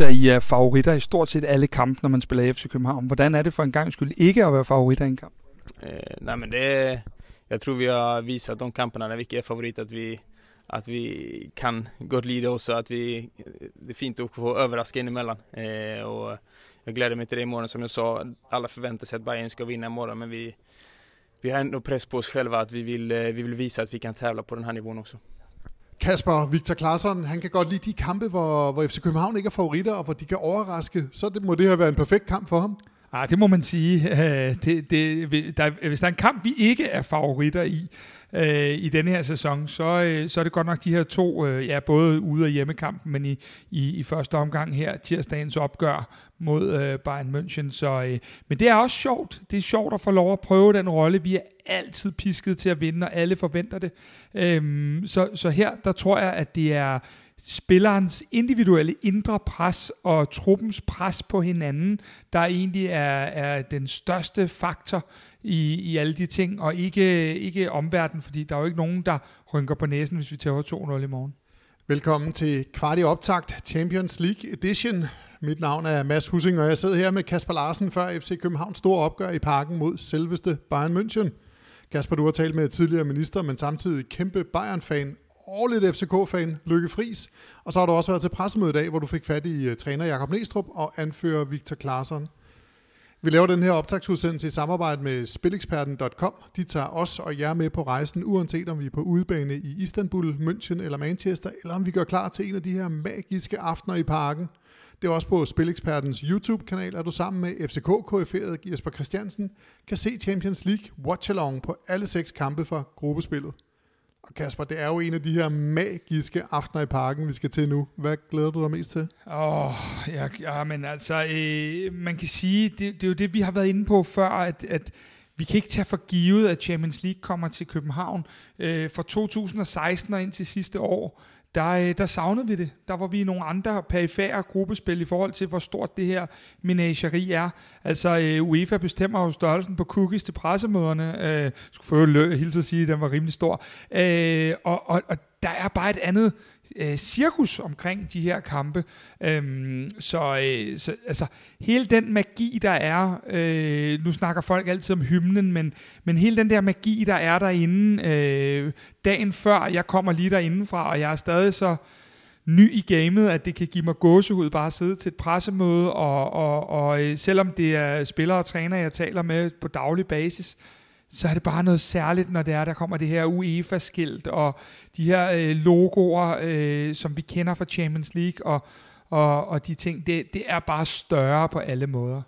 vist, at I er favoritter i stort set alle kampe, når man spiller i FC København. Hvordan er det for en gang skyld ikke at være favoritter i en kamp? Eh, nej men det, jag tror vi har visat de kamperna när vi är favorit att vi, att vi kan gott lida oss att vi, det är fint att få överraska in emellan. Eh, øh, och jag gläder mig till det imorgon som jag sa, alla förväntar sig att Bayern ska vinna imorgon men vi, vi har ändå press på oss själva att vi vill, vi vill visa att vi kan tävla på den här nivån också. Kasper Victor Klaarsson, han kan godt lide de kampe, hvor, hvor FC København ikke er favoritter, og hvor de kan overraske. Så det, må det her være en perfekt kamp for ham. Ah, det må man sige. Øh, det, det, der, hvis der er en kamp, vi ikke er favoritter i, øh, i denne her sæson, så, øh, så er det godt nok de her to, øh, ja, både ude- og hjemmekampen, men i, i, i første omgang her, tirsdagens opgør mod øh, Bayern München. Så, øh, men det er også sjovt. Det er sjovt at få lov at prøve den rolle. Vi er altid pisket til at vinde, og alle forventer det. Øhm, så, så her, der tror jeg, at det er spillerens individuelle indre pres og truppens pres på hinanden, der egentlig er, er den største faktor i, i alle de ting, og ikke, ikke omverdenen, fordi der er jo ikke nogen, der rynker på næsen, hvis vi tager 2-0 i morgen. Velkommen til kvart i optakt Champions League Edition. Mit navn er Mads Hussing, og jeg sidder her med Kasper Larsen før FC Københavns store opgør i parken mod selveste Bayern München. Kasper, du har talt med tidligere minister, men samtidig kæmpe Bayern-fan og lidt FCK-fan, Lykke Fris, Og så har du også været til pressemøde i dag, hvor du fik fat i uh, træner Jakob Næstrup og anfører Victor Claesson. Vi laver den her optagsudsendelse i samarbejde med spileksperten.com. De tager os og jer med på rejsen, uanset om vi er på udebane i Istanbul, München eller Manchester, eller om vi gør klar til en af de her magiske aftener i parken. Det er også på Spilekspertens YouTube-kanal, at du sammen med FCK-KF'et Jesper Christiansen kan se Champions League Watch-along på alle seks kampe fra gruppespillet. Og Kasper, det er jo en af de her magiske aftener i parken, vi skal til nu. Hvad glæder du dig mest til? Åh, oh, ja, ja, men altså, øh, man kan sige, det, det er jo det, vi har været inde på før, at, at vi kan ikke tage for givet, at Champions League kommer til København. Øh, fra 2016 og ind til sidste år, der, øh, der savnede vi det. Der var vi i nogle andre perifære gruppespil i forhold til, hvor stort det her menageri er. Altså, øh, UEFA bestemmer jo størrelsen på cookies til pressemøderne. Øh, skulle få hilse at sige, at den var rimelig stor. Øh, og, og, og der er bare et andet øh, cirkus omkring de her kampe. Øhm, så, øh, så altså, hele den magi, der er, øh, nu snakker folk altid om hymnen, men, men hele den der magi, der er derinde, øh, dagen før jeg kommer lige derindefra, og jeg er stadig så ny i gamet, at det kan give mig gåsehud bare at sidde til et pressemøde, og, og, og øh, selvom det er spillere og træner, jeg taler med på daglig basis, så er det bare noget særligt, når det er, der kommer det her UEFA-skilt, og de her øh, logoer, øh, som vi kender fra Champions League, og, og, og de ting, det, det er bare større på alle måder.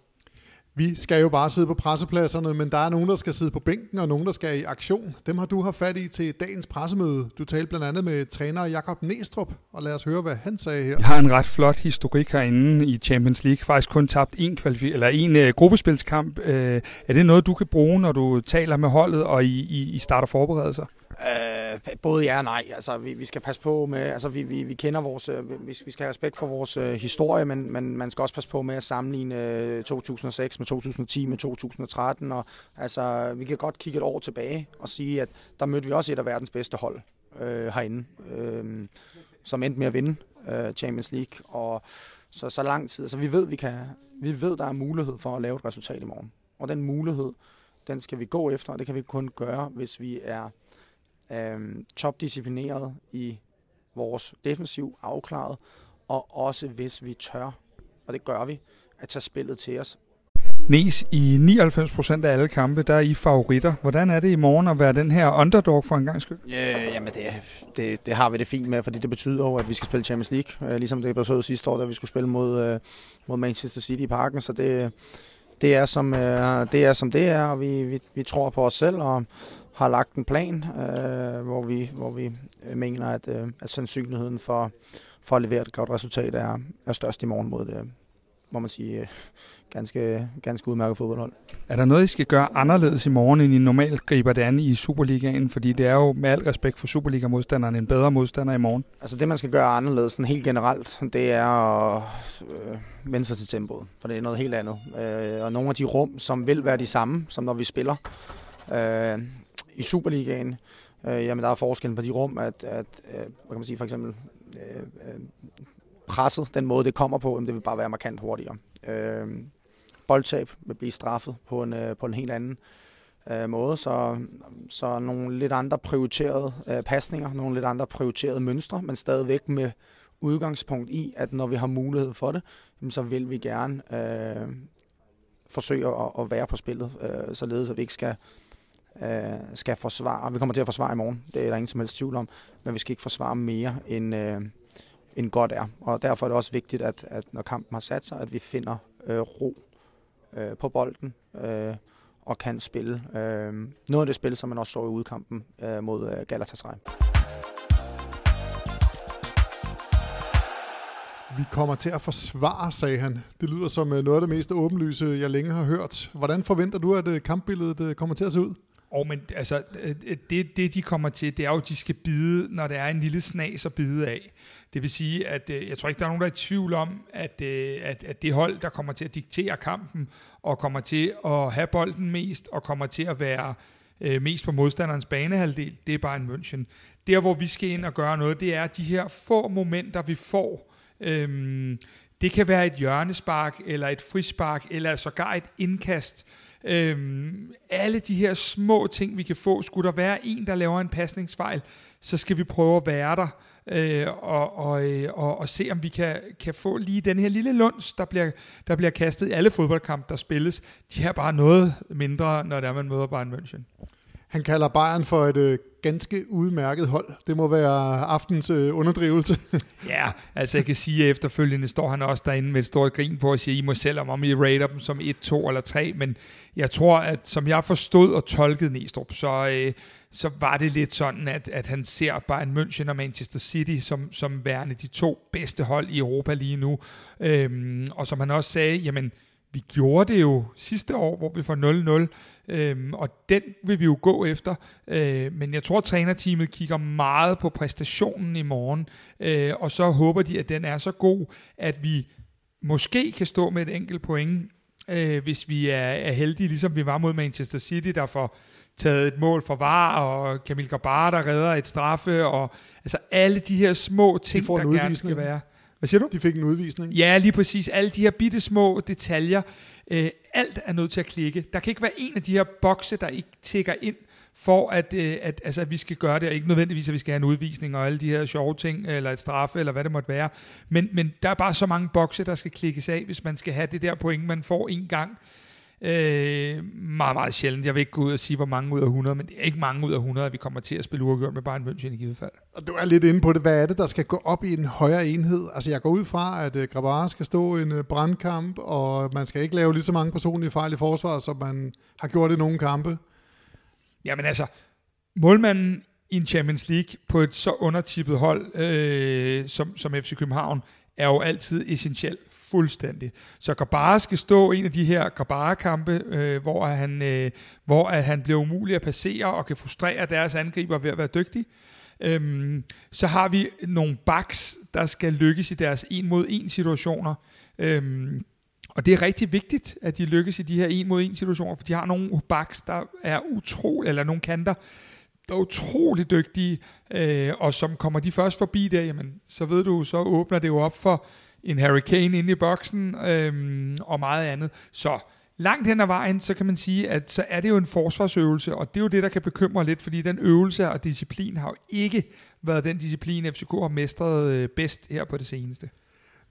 Vi skal jo bare sidde på pressepladserne, men der er nogen, der skal sidde på bænken, og nogen, der skal i aktion. Dem har du haft fat i til dagens pressemøde. Du talte blandt andet med træner Jakob Næstrup, og lad os høre, hvad han sagde her. Jeg har en ret flot historik herinde i Champions League. Faktisk kun tabt en, kvalifi- eller en uh, gruppespilskamp. Uh, er det noget, du kan bruge, når du taler med holdet, og I, I, I starter forberedelser? Øh, både ja og nej. Altså, vi, vi skal passe på med, altså vi, vi, vi kender vores, øh, vi, vi skal have respekt for vores øh, historie, men, men man skal også passe på med at sammenligne øh, 2006 med 2010 med 2013. Og, altså, vi kan godt kigge et år tilbage og sige, at der mødte vi også et af verdens bedste hold øh, herinde, øh, som endte med at vinde øh, Champions League. Og så, så lang tid. Så vi ved, vi kan, vi ved, der er mulighed for at lave et resultat i morgen. Og den mulighed, den skal vi gå efter, og det kan vi kun gøre, hvis vi er øh, topdisciplineret i vores defensiv afklaret, og også hvis vi tør, og det gør vi, at tage spillet til os. Nes, i 99% af alle kampe, der er I favoritter. Hvordan er det i morgen at være den her underdog for en gang skyld? Ja, jamen det, det, det har vi det fint med, fordi det betyder jo, at vi skal spille Champions League, øh, ligesom det betød sidste år, da vi skulle spille mod, øh, mod Manchester City i parken, så det, det, er, som, øh, det er som det er, og vi, vi, vi tror på os selv, og, har lagt en plan, øh, hvor, vi, hvor vi øh, mener, at, øh, at sandsynligheden for, for at levere et godt resultat er, er størst i morgen mod det, må man sige, øh, ganske, ganske udmærket fodboldhold. Er der noget, I skal gøre anderledes i morgen, end I normalt griber det an i Superligaen? Fordi det er jo med al respekt for Superliga-modstanderen en bedre modstander i morgen. Altså det, man skal gøre anderledes sådan helt generelt, det er at øh, vende sig til tempoet, for det er noget helt andet. Øh, og nogle af de rum, som vil være de samme, som når vi spiller, øh, i Superligaen, øh, jamen der er forskellen på de rum, at, at øh, hvad kan man sige, for eksempel øh, øh, presset, den måde det kommer på, jamen, det vil bare være markant hurtigere. Øh, boldtab vil blive straffet på en, øh, på en helt anden øh, måde, så, så nogle lidt andre prioriterede øh, pasninger, nogle lidt andre prioriterede mønstre, men stadigvæk med udgangspunkt i, at når vi har mulighed for det, jamen, så vil vi gerne øh, forsøge at, at være på spillet, øh, således at vi ikke skal, øh, skal forsvare. Vi kommer til at forsvare i morgen, det er der ingen som helst tvivl om, men vi skal ikke forsvare mere end, øh, end godt er. Og derfor er det også vigtigt, at, at når kampen har sat sig, at vi finder øh, ro øh, på bolden øh, og kan spille øh, noget af det spil, som man også så i udkampen øh, mod øh, Galatasaray. Vi kommer til at forsvare, sagde han. Det lyder som øh, noget af det mest åbenlyse, jeg længe har hørt. Hvordan forventer du, at øh, kampbilledet øh, kommer til at se ud? Og men altså, øh, det, det de kommer til, det er jo, at de skal bide, når der er en lille snas at bide af. Det vil sige, at øh, jeg tror ikke, der er nogen, der er i tvivl om, at, øh, at, at det hold, der kommer til at diktere kampen, og kommer til at have bolden mest, og kommer til at være mest på modstanderens banehalvdel, det er bare en München. Der, hvor vi skal ind og gøre noget, det er de her få momenter, vi får, Øhm, det kan være et hjørnespark, eller et frispark, eller sågar et indkast. Øhm, alle de her små ting, vi kan få, skulle der være en, der laver en pasningsfejl, så skal vi prøve at være der, øh, og, og, øh, og, og se, om vi kan, kan få lige den her lille lunds, der bliver, der bliver kastet i alle fodboldkampe, der spilles. De er bare noget mindre, når det er, man møder Bayern München. Han kalder Bayern for et øh, ganske udmærket hold. Det må være aftens øh, underdrivelse. ja, altså jeg kan sige, at efterfølgende står han også derinde med et stort grin på at sige, I må selv om, om I rater dem som 1, 2 eller 3, men jeg tror, at som jeg forstod og tolkede Næstrup, så, øh, så var det lidt sådan, at, at han ser Bayern München og Manchester City som, som værende de to bedste hold i Europa lige nu. Øhm, og som han også sagde, jamen, vi gjorde det jo sidste år, hvor vi får 0-0, øhm, og den vil vi jo gå efter. Øh, men jeg tror, at trænerteamet kigger meget på præstationen i morgen, øh, og så håber de, at den er så god, at vi måske kan stå med et enkelt point, øh, hvis vi er, er heldige, ligesom vi var mod Manchester City, der får taget et mål for var, og Kamil Gabar, der redder et straffe, og altså alle de her små ting, de der gerne skal være. Hvad siger du? De fik en udvisning. Ja, lige præcis. Alle de her bitte små detaljer. Øh, alt er nødt til at klikke. Der kan ikke være en af de her bokse, der ikke tækker ind, for at, øh, at, altså, at vi skal gøre det, og ikke nødvendigvis, at vi skal have en udvisning og alle de her sjove ting, eller et straffe, eller hvad det måtte være. Men, men der er bare så mange bokse, der skal klikkes af, hvis man skal have det der point, man får en gang. Øh, meget, meget sjældent. Jeg vil ikke gå ud og sige, hvor mange ud af 100, men det er ikke mange ud af 100, at vi kommer til at spille uafgjort med Bayern München i givet fald. Og du er lidt inde på det. Hvad er det, der skal gå op i en højere enhed? Altså, jeg går ud fra, at uh, Grabar skal stå i en uh, brandkamp, og man skal ikke lave lige så mange personlige fejl i forsvaret, som man har gjort i nogle kampe. Jamen altså, målmanden i en Champions League på et så undertippet hold øh, som, som FC København, er jo altid essentiel fuldstændig. Så Grabara skal stå en af de her Grabara-kampe, øh, hvor, han, øh, hvor at han bliver umulig at passere og kan frustrere deres angriber ved at være dygtig. Øhm, så har vi nogle backs, der skal lykkes i deres en mod en situationer. Øhm, og det er rigtig vigtigt, at de lykkes i de her en mod en situationer, for de har nogle backs, der er utrolig, eller nogle kanter, der er utrolig dygtige, øh, og som kommer de først forbi der, jamen, så ved du, så åbner det jo op for en Harry Kane inde i boksen, øhm, og meget andet. Så langt hen ad vejen, så kan man sige, at så er det jo en forsvarsøvelse, og det er jo det, der kan bekymre lidt, fordi den øvelse og disciplin har jo ikke været den disciplin, FCK har mestret øh, bedst her på det seneste.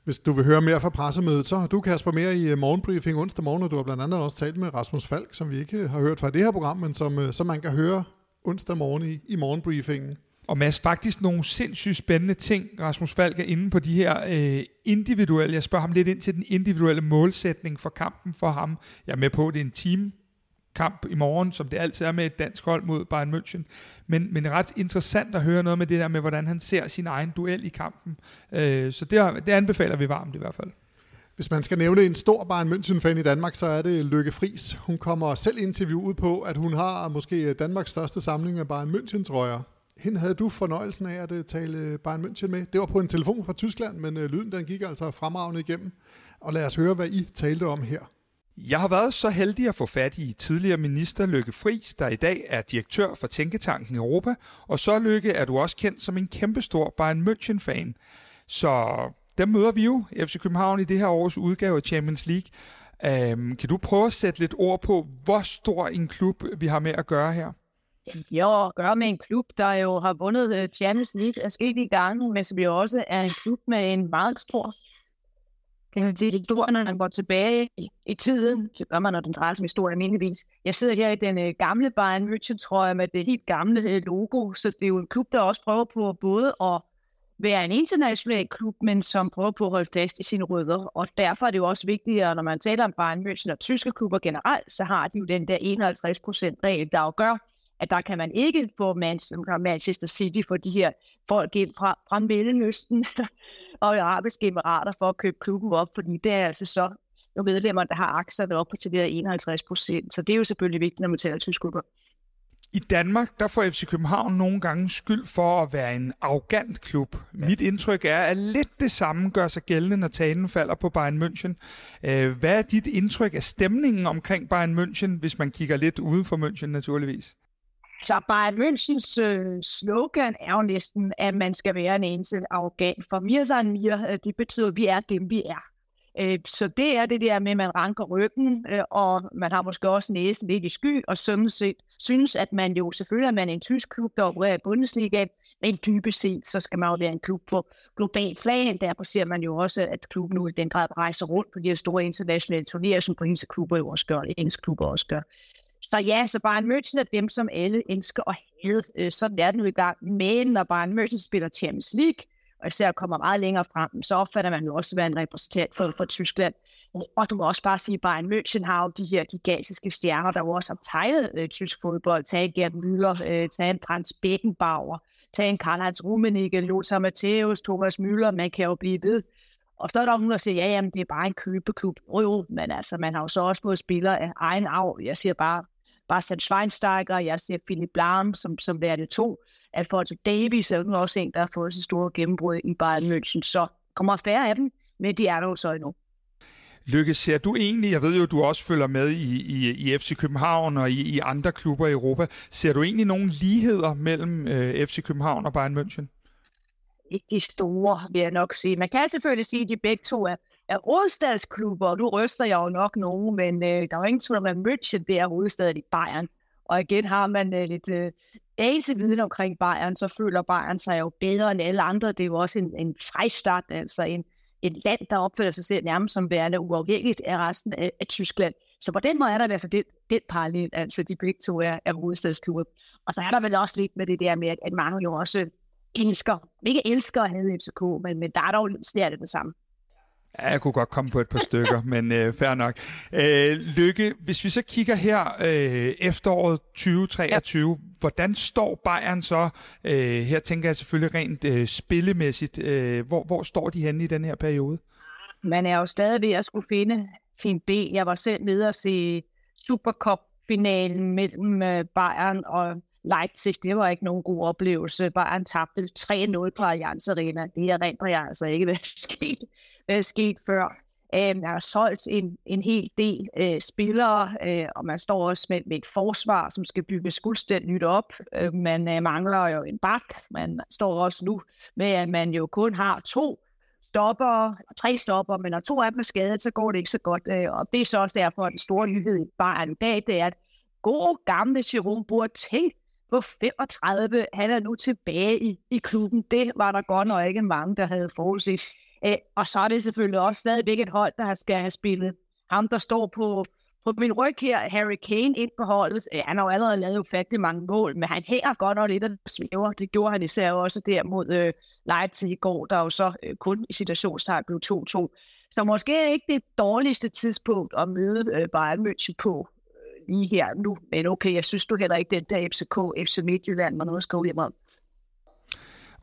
Hvis du vil høre mere fra pressemødet, så har du, Kasper, mere i øh, morgenbriefing onsdag morgen, og du har blandt andet også talt med Rasmus Falk, som vi ikke har hørt fra det her program, men som, øh, som man kan høre onsdag morgen i, i morgenbriefingen. Og Mads, faktisk nogle sindssygt spændende ting, Rasmus Falk er inde på de her øh, individuelle, jeg spørger ham lidt ind til den individuelle målsætning for kampen for ham. Jeg er med på, at det er en team kamp i morgen, som det altid er med et dansk hold mod Bayern München. Men, men ret interessant at høre noget med det der med, hvordan han ser sin egen duel i kampen. Øh, så det, det anbefaler vi varmt i hvert fald. Hvis man skal nævne en stor Bayern München-fan i Danmark, så er det Lykke Fris. Hun kommer selv interviewet på, at hun har måske Danmarks største samling af Bayern München-trøjer. Hende havde du fornøjelsen af at øh, tale øh, Bayern München med. Det var på en telefon fra Tyskland, men øh, lyden den gik altså fremragende igennem. Og lad os høre, hvad I talte om her. Jeg har været så heldig at få fat i tidligere minister Lykke Friis, der i dag er direktør for Tænketanken Europa, og så Lykke er du også kendt som en kæmpestor Bayern München-fan. Så der møder vi jo FC København i det her års udgave af Champions League. Øhm, kan du prøve at sætte lidt ord på, hvor stor en klub vi har med at gøre her? Jo, at gøre med en klub, der jo har vundet øh, Champions League i gange, men som jo også er en klub med en meget stor kan man sige, historie, når man går tilbage i, i tiden, så gør man, når den drejer sig om historie almindeligvis. Jeg sidder her i den øh, gamle Bayern München, tror jeg, med det helt gamle øh, logo, så det er jo en klub, der også prøver på både at være en international klub, men som prøver på at holde fast i sine rødder. Og derfor er det jo også vigtigt, at når man taler om Bayern München og tyske klubber generelt, så har de jo den der 51% regel, der jo gør, at der kan man ikke få Manchester City for de her folk ind fra, fra Mellemøsten og arabiske emirater for at købe klubben op, fordi det er altså så nogle medlemmer, der har aktierne op på til det 51 procent. Så det er jo selvfølgelig vigtigt, når man taler tysk klubber. I Danmark, der får FC København nogle gange skyld for at være en arrogant klub. Mit indtryk er, at lidt det samme gør sig gældende, når talen falder på Bayern München. Øh, hvad er dit indtryk af stemningen omkring Bayern München, hvis man kigger lidt uden for München naturligvis? Så Bayern Münchens øh, slogan er jo næsten, at man skal være en eneste afghan. For Mirsan Mir, øh, det betyder, at vi er dem, vi er. Øh, så det er det der med, at man ranker ryggen, øh, og man har måske også næsen lidt i sky, og sådan set synes, at man jo selvfølgelig er man en tysk klub, der opererer i Bundesliga, men dybest set, så skal man jo være en klub på global plan. Derfor ser man jo også, at klubben nu i den grad rejser rundt på de her store internationale turneringer, som britiske klubber jo også gør, og engelske klubber også gør. Så ja, så Bayern München er dem, som alle elsker at have. Øh, sådan er den nu i gang. Men når Bayern München spiller Champions League, og især kommer meget længere frem, så opfatter man jo også at være en repræsentant for, for Tyskland. Og du må også bare sige, at Bayern München har jo de her gigantiske stjerner, der jo også har tegnet øh, tysk fodbold. Tag Gerd Müller, øh, tag en Franz Beckenbauer, tag en Karl-Heinz Rummenigge, Lothar Matthäus, Thomas Müller, man kan jo blive ved. Og så er der nogen, der siger, ja, jamen, det er bare en købeklub. Jo, jo, men altså, man har jo så også fået spillere af egen arv. Jeg siger bare, Bastian Schweinsteiger, jeg ser Philip Lahm som, som værende to. Alfonso Davies er jo også en, der har fået så store gennembrud i Bayern München, så kommer færre af dem, men de er der jo så endnu. Lykke, ser du egentlig, jeg ved jo, du også følger med i, i, i FC København og i, i andre klubber i Europa, ser du egentlig nogle ligheder mellem øh, FC København og Bayern München? Ikke de store, vil jeg nok sige. Man kan selvfølgelig sige, at de begge to er er rådstadsklubber, og du ryster jeg jo nok nogen, men øh, der er jo ingen tvivl om, at München det er hovedstaden i Bayern. Og igen har man øh, lidt øh, viden omkring Bayern, så føler Bayern sig jo bedre end alle andre. Det er jo også en, en Freistad, altså en, et land, der opfører sig selv nærmest som værende uafhængigt af resten af, af Tyskland. Så på den måde er der i hvert fald den, den parallel, altså de begge to er, er hovedstadsklubber. Og så er der vel også lidt med det der med, at mange jo også elsker, ikke elsker at have FCK, men, men der er dog snært det det samme. Ja, jeg kunne godt komme på et par stykker, men øh, fair nok. Øh, Lykke, hvis vi så kigger her øh, efteråret 2023, ja. hvordan står Bayern så? Øh, her tænker jeg selvfølgelig rent øh, spillemæssigt. Øh, hvor, hvor står de henne i den her periode? Man er jo stadig ved at skulle finde sin B. Jeg var selv nede og se Supercup-finalen mellem øh, Bayern og Leipzig, det var ikke nogen god oplevelse. Bayern tabte 3-0 på Allianz Arena. Det er rent jeg altså ikke, hvad sket, skete, hvad før. Um, jeg har solgt en, en hel del øh, spillere, øh, og man står også med, med et forsvar, som skal bygges fuldstændig nyt op. Uh, man øh, mangler jo en bak. Man står også nu med, at man jo kun har to stopper, tre stopper, men når to af dem er skadet, så går det ikke så godt. Uh, og det er så også derfor, at den store nyhed i Bayern i dag, det er, at god gamle Jerome Boateng, på 35. Han er nu tilbage i, i klubben. Det var der godt nok ikke mange, der havde forudset. Æ, og så er det selvfølgelig også stadigvæk et hold, der skal have spillet. Ham, der står på, på min ryg her, Harry Kane ind på holdet. Æ, han har jo allerede lavet ufattelig mange mål, men han hænger godt nok lidt af svæver. Det gjorde han især også der mod øh, Leipzig i går, der jo så øh, kun i situationstegn blev 2-2. Så måske ikke det dårligste tidspunkt at møde øh, Bayern München på lige her nu. Men okay, jeg synes du heller ikke, den der FCK, FC Midtjylland var noget at skrive hjem om.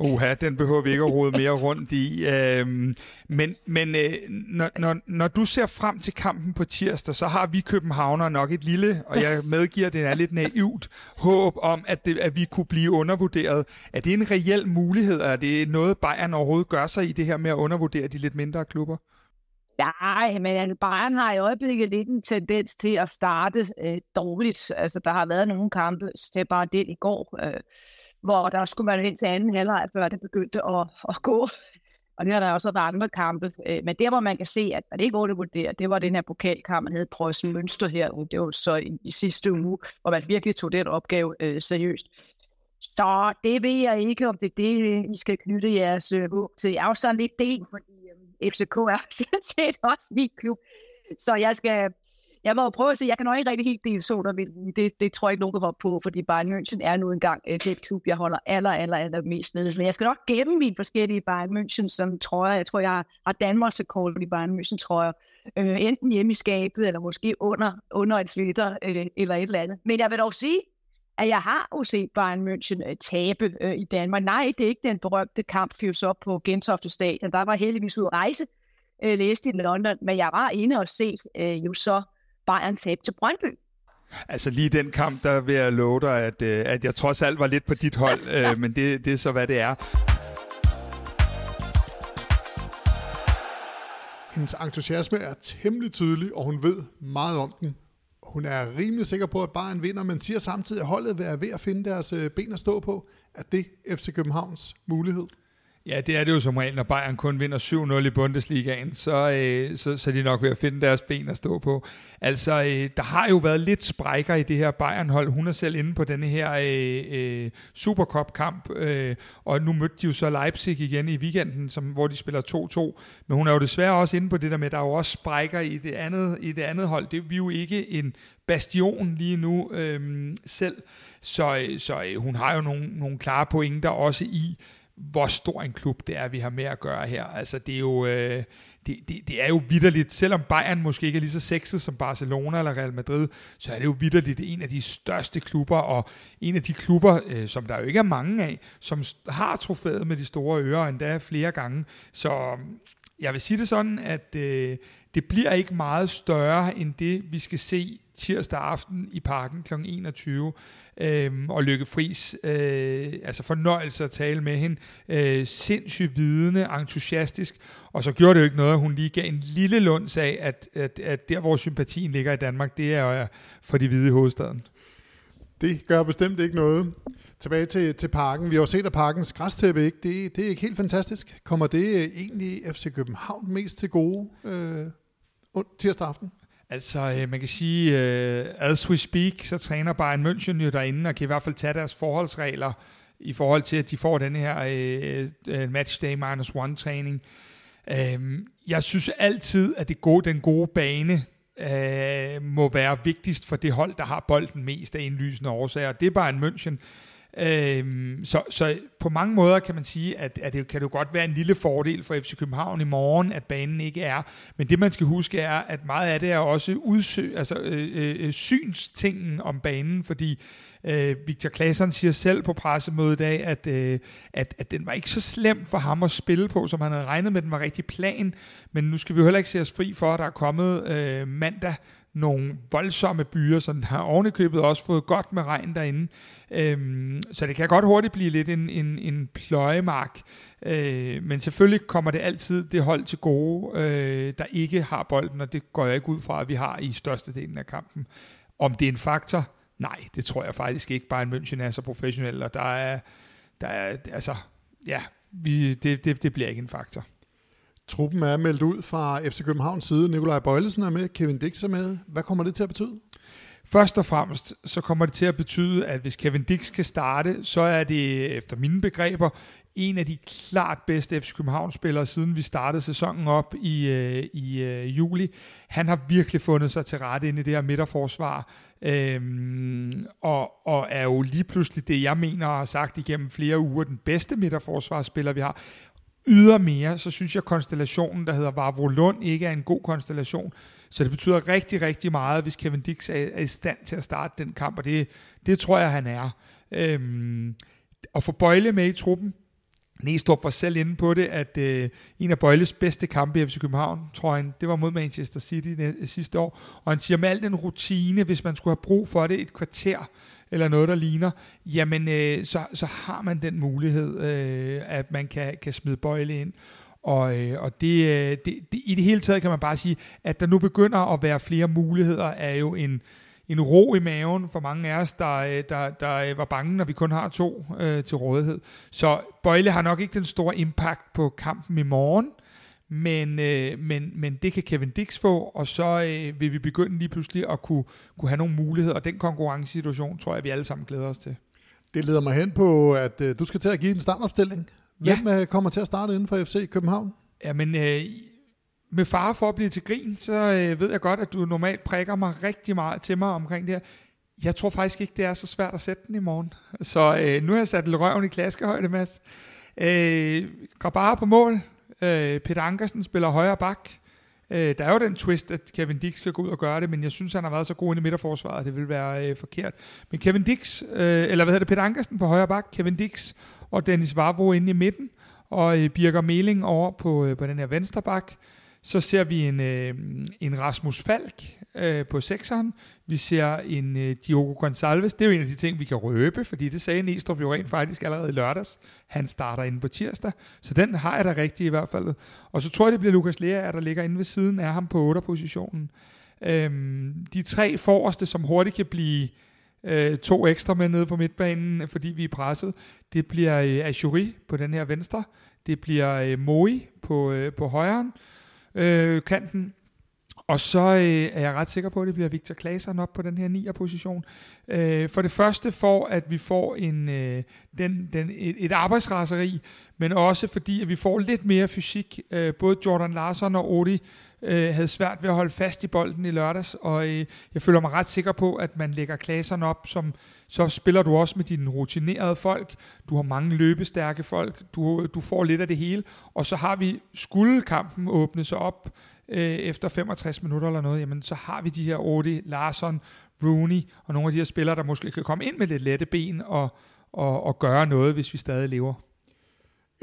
Oha, den behøver vi ikke at rode mere rundt i. Øhm, men men øh, når, når, når du ser frem til kampen på tirsdag, så har vi københavner nok et lille, og jeg medgiver, at det er lidt naivt, håb om, at, det, at vi kunne blive undervurderet. Er det en reel mulighed? Er det noget, Bayern overhovedet gør sig i det her med at undervurdere de lidt mindre klubber? Nej, men altså, Bayern har i øjeblikket lidt en tendens til at starte øh, dårligt. Altså, der har været nogle kampe, det bare det i går, øh, hvor der skulle man hen til anden halvleg, før det begyndte at, at gå. Og det har der også været andre kampe. Øh, men der, hvor man kan se, at man ikke undervurderer, det var den her pokalkamp, man havde Preussen Mønster her. Det var så i, i sidste uge, hvor man virkelig tog den opgave øh, seriøst. Så det ved jeg ikke, om det er det, I skal knytte jeres øh, til. Jeg er jo sådan lidt del, fordi øh, FCK er set også min klub. Så jeg skal, jeg må prøve at se, jeg kan nok ikke rigtig helt dele soler, men det, det tror jeg ikke, nogen kan hoppe på, fordi Bayern München er nu engang øh, det klub, jeg holder aller, aller, aller mest nede. Men jeg skal nok gemme mine forskellige Bayern München, som tror jeg, tror, jeg har Danmarks rekord i Bayern München, tror jeg. Øh, enten hjemme i skabet, eller måske under, under et slitter, øh, eller et eller andet. Men jeg vil dog sige, at jeg har jo set Bayern München øh, tabe øh, i Danmark. Nej, det er ikke den berømte kamp, fyres op på Gentofte Stadion. Der var heldigvis ud at rejse, øh, læste i London, men jeg var inde og se øh, jo så Bayern tabe til Brøndby. Altså lige den kamp, der vil jeg love dig, at, øh, at jeg trods alt var lidt på dit hold, øh, men det, det er så, hvad det er. Hendes entusiasme er temmelig tydelig, og hun ved meget om den. Hun er rimelig sikker på, at Bayern vinder, men siger samtidig, at holdet vil være ved at finde deres øh, ben at stå på. Er det FC Københavns mulighed? Ja, det er det jo som regel, når Bayern kun vinder 7-0 i Bundesligaen, så, øh, så, så er de nok ved at finde deres ben at stå på. Altså, øh, der har jo været lidt sprækker i det her Bayern-hold. Hun er selv inde på denne her øh, øh, Supercup-kamp, øh, og nu mødte de jo så Leipzig igen i weekenden, som, hvor de spiller 2-2. Men hun er jo desværre også inde på det der med, at der er jo også sprækker i det andet, i det andet hold. Det er jo ikke en bastion lige nu øh, selv, så, øh, så øh, hun har jo nogle, nogle klare pointer også i, hvor stor en klub det er, vi har med at gøre her. Altså, det er jo, øh, det, det, det er jo vidderligt, selvom Bayern måske ikke er lige så sexet som Barcelona eller Real Madrid, så er det jo vidderligt en af de største klubber, og en af de klubber, øh, som der jo ikke er mange af, som har trofæet med de store ører, endda flere gange. Så um, jeg vil sige det sådan, at øh, det bliver ikke meget større end det, vi skal se tirsdag aften i parken kl. 21. Øhm, og Lykke Friis, øh, altså fornøjelse at tale med hende. Øh, sindssygt vidende, entusiastisk. Og så gjorde det jo ikke noget, at hun lige gav en lille lunds af, at, at, at der, hvor sympatien ligger i Danmark, det er øh, for de hvide i hovedstaden. Det gør bestemt ikke noget. Tilbage til, til parken. Vi har jo set, at parkens græstæppe ikke, det, det er ikke helt fantastisk. Kommer det øh, egentlig FC København mest til gode øh, tirsdag aften? Altså, øh, man kan sige, uh, as we speak, så træner Bayern München jo derinde, og kan i hvert fald tage deres forholdsregler i forhold til, at de får den her uh, matchday minus one træning. Uh, jeg synes altid, at det gode, den gode bane uh, må være vigtigst for det hold, der har bolden mest af indlysende årsager. Det er Bayern München. Øhm, så, så på mange måder kan man sige, at, at det kan jo godt være en lille fordel for FC København i morgen, at banen ikke er. Men det man skal huske er, at meget af det er også udsø, altså, øh, øh, øh synstingen om banen, fordi øh, Victor Claesson siger selv på pressemødet i dag, at, øh, at, at den var ikke så slem for ham at spille på, som han havde regnet med, den var rigtig plan. Men nu skal vi jo heller ikke se os fri for, at der er kommet øh, mandag nogle voldsomme byer, så den har ovenikøbet også fået godt med regn derinde. Øhm, så det kan godt hurtigt blive lidt en, en, en pløjemark. Øh, men selvfølgelig kommer det altid det hold til gode, øh, der ikke har bolden, og det går jeg ikke ud fra, at vi har i størstedelen af kampen. Om det er en faktor? Nej, det tror jeg faktisk ikke. Bare en München er så professionel, og der er, der er altså, ja, vi, det, det, det bliver ikke en faktor. Truppen er meldt ud fra FC Københavns side. Nikolaj Bøjlesen er med, Kevin Dix er med. Hvad kommer det til at betyde? Først og fremmest så kommer det til at betyde, at hvis Kevin Dix kan starte, så er det efter mine begreber en af de klart bedste FC København-spillere, siden vi startede sæsonen op i, øh, i øh, juli. Han har virkelig fundet sig til rette inde i det her midterforsvar, øhm, og, og er jo lige pludselig det, jeg mener har sagt igennem flere uger, den bedste midterforsvarsspiller, vi har. Ydermere, så synes jeg, at konstellationen, der hedder Vavro Lund, ikke er en god konstellation. Så det betyder rigtig, rigtig meget, hvis Kevin Dix er, er i stand til at starte den kamp, og det, det tror jeg, han er. Øhm, og få Bøjle med i truppen, Næstrup var selv inde på det, at øh, en af Bøjles bedste kampe i FC København, tror han, det var mod Manchester City øh, sidste år. Og han siger, med al den rutine, hvis man skulle have brug for det et kvarter, eller noget, der ligner, jamen øh, så, så har man den mulighed, øh, at man kan, kan smide Bøjle ind. Og, øh, og det, øh, det, det, i det hele taget kan man bare sige, at der nu begynder at være flere muligheder, er jo en, en ro i maven for mange af os, der, øh, der, der var bange, når vi kun har to øh, til rådighed. Så Bøjle har nok ikke den store impact på kampen i morgen, men, øh, men, men det kan Kevin Dix få, og så øh, vil vi begynde lige pludselig at kunne, kunne have nogle muligheder, og den konkurrencesituation tror jeg, vi alle sammen glæder os til. Det leder mig hen på, at øh, du skal til at give en startopstilling. Hvem ja. Øh, kommer til at starte inden for FC København? Jamen, øh, med fare for at blive til grin, så øh, ved jeg godt, at du normalt prikker mig rigtig meget til mig omkring det her. Jeg tror faktisk ikke, det er så svært at sætte den i morgen. Så øh, nu har jeg sat røven i klaskehøjde, Mads. Øh, Grabara på mål. Øh, Peter Ankersen spiller højre bak. Øh, der er jo den twist, at Kevin Dix skal gå ud og gøre det, men jeg synes, han har været så god i midterforsvaret, at det vil være øh, forkert. Men Kevin Dix, øh, eller hvad hedder det, Peter Ankersen på højre bak, Kevin Dix og Dennis Vavro inde i midten, og øh, Birger Meling over på, øh, på den her venstre bak. Så ser vi en, øh, en Rasmus Falk øh, på sekseren. Vi ser en øh, Diogo Gonçalves. Det er jo en af de ting, vi kan røbe, fordi det sagde Næstrup jo rent faktisk allerede i lørdags. Han starter inde på tirsdag, så den har jeg da rigtig i hvert fald. Og så tror jeg, det bliver Lukas Lea, der ligger inde ved siden af ham på 8. positionen. Øhm, de tre forreste, som hurtigt kan blive øh, to ekstra med nede på midtbanen, fordi vi er presset, det bliver øh, Ashuri på den her venstre. Det bliver øh, Moi på, øh, på højren øh, kanten. Og så øh, er jeg ret sikker på, at det bliver Victor Claesson op på den her 9. position. Øh, for det første for, at vi får en, øh, den, den, et, et arbejdsraseri, men også fordi, at vi får lidt mere fysik. Øh, både Jordan Larsen og Odi øh, havde svært ved at holde fast i bolden i lørdags, og øh, jeg føler mig ret sikker på, at man lægger Claesson op, som så spiller du også med dine rutinerede folk, du har mange løbestærke folk, du, du får lidt af det hele, og så har vi, skulle kampen åbne sig op øh, efter 65 minutter eller noget, jamen så har vi de her Odi, Larsson, Rooney og nogle af de her spillere, der måske kan komme ind med lidt lette ben og, og, og gøre noget, hvis vi stadig lever.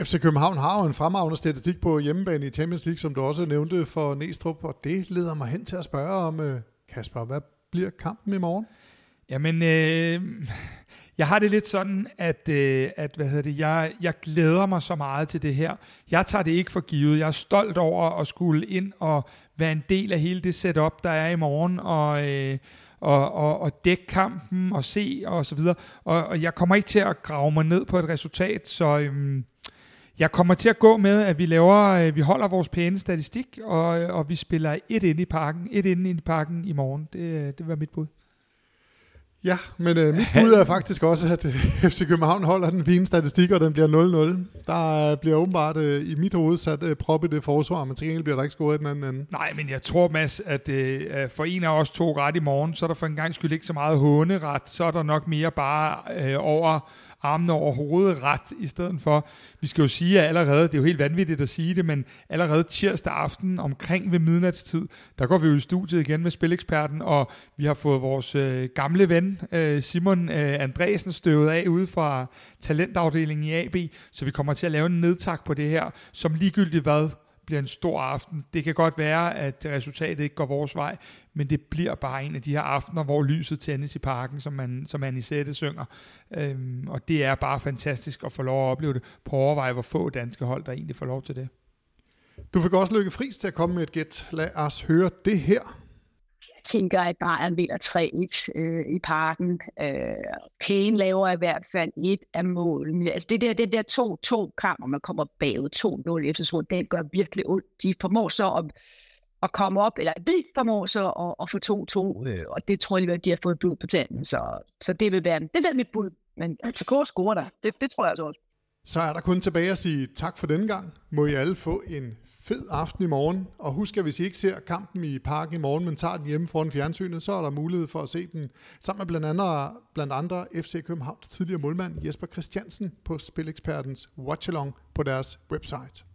FC København har jo en fremragende statistik på hjemmebane i Champions League, som du også nævnte for Næstrup, og det leder mig hen til at spørge om, øh, Kasper, hvad bliver kampen i morgen? Jamen, øh, jeg har det lidt sådan, at, øh, at hvad hedder det, jeg, jeg glæder mig så meget til det her. Jeg tager det ikke for givet. Jeg er stolt over at skulle ind og være en del af hele det setup, der er i morgen, og, øh, og, og, og dække kampen og se og så videre. Og, og jeg kommer ikke til at grave mig ned på et resultat, så... Øh, jeg kommer til at gå med, at vi laver, øh, vi holder vores pæne statistik, og, og vi spiller et ind i parken, et ind i parken i morgen. Det, øh, det var mit bud. Ja, men øh, mit bud er faktisk også, at øh, FC København holder den fine statistik, og den bliver 0-0. Der øh, bliver åbenbart øh, i mit hoved sat øh, prop i det forsvar, men til gengæld bliver der ikke scoret den anden ende. Nej, men jeg tror, Mads, at øh, for en af os to ret i morgen, så er der for en gang skyld ikke så meget håneret. Så er der nok mere bare øh, over armene over hovedet ret, i stedet for, vi skal jo sige, at allerede, det er jo helt vanvittigt at sige det, men allerede tirsdag aften omkring ved midnatstid, der går vi jo i studiet igen med Spileksperten, og vi har fået vores øh, gamle ven, øh, Simon øh, Andresen, støvet af ude fra talentafdelingen i AB, så vi kommer til at lave en nedtak på det her, som ligegyldigt hvad, bliver en stor aften. Det kan godt være, at resultatet ikke går vores vej, men det bliver bare en af de her aftener, hvor lyset tændes i parken, som man, som man i sætte synger. Øhm, og det er bare fantastisk at få lov at opleve det. På overvej, hvor få danske hold, der egentlig får lov til det. Du fik også Lykke Friis til at komme med et gæt. Lad os høre det her tænker, at Bayern vinder 3-1 øh, i parken. Øh, Kane laver i hvert fald et af målene. Altså det der, det der 2-2 hvor man kommer bagud 2-0 efter så det gør virkelig ondt. De formår så at, at komme op, eller de formår så at, at få 2-2, øh, og det tror jeg, at de har fået blod på tanden. Så, så det vil være, det vil være mit bud. Men FCK scorer der. Det, det tror jeg altså også. Så er der kun tilbage at sige tak for denne gang. Må I alle få en fed aften i morgen. Og husk, at hvis I ikke ser kampen i parken i morgen, men tager den hjemme foran fjernsynet, så er der mulighed for at se den sammen med blandt andre, blandt andre FC Københavns tidligere målmand Jesper Christiansen på Spilekspertens Watchalong på deres website.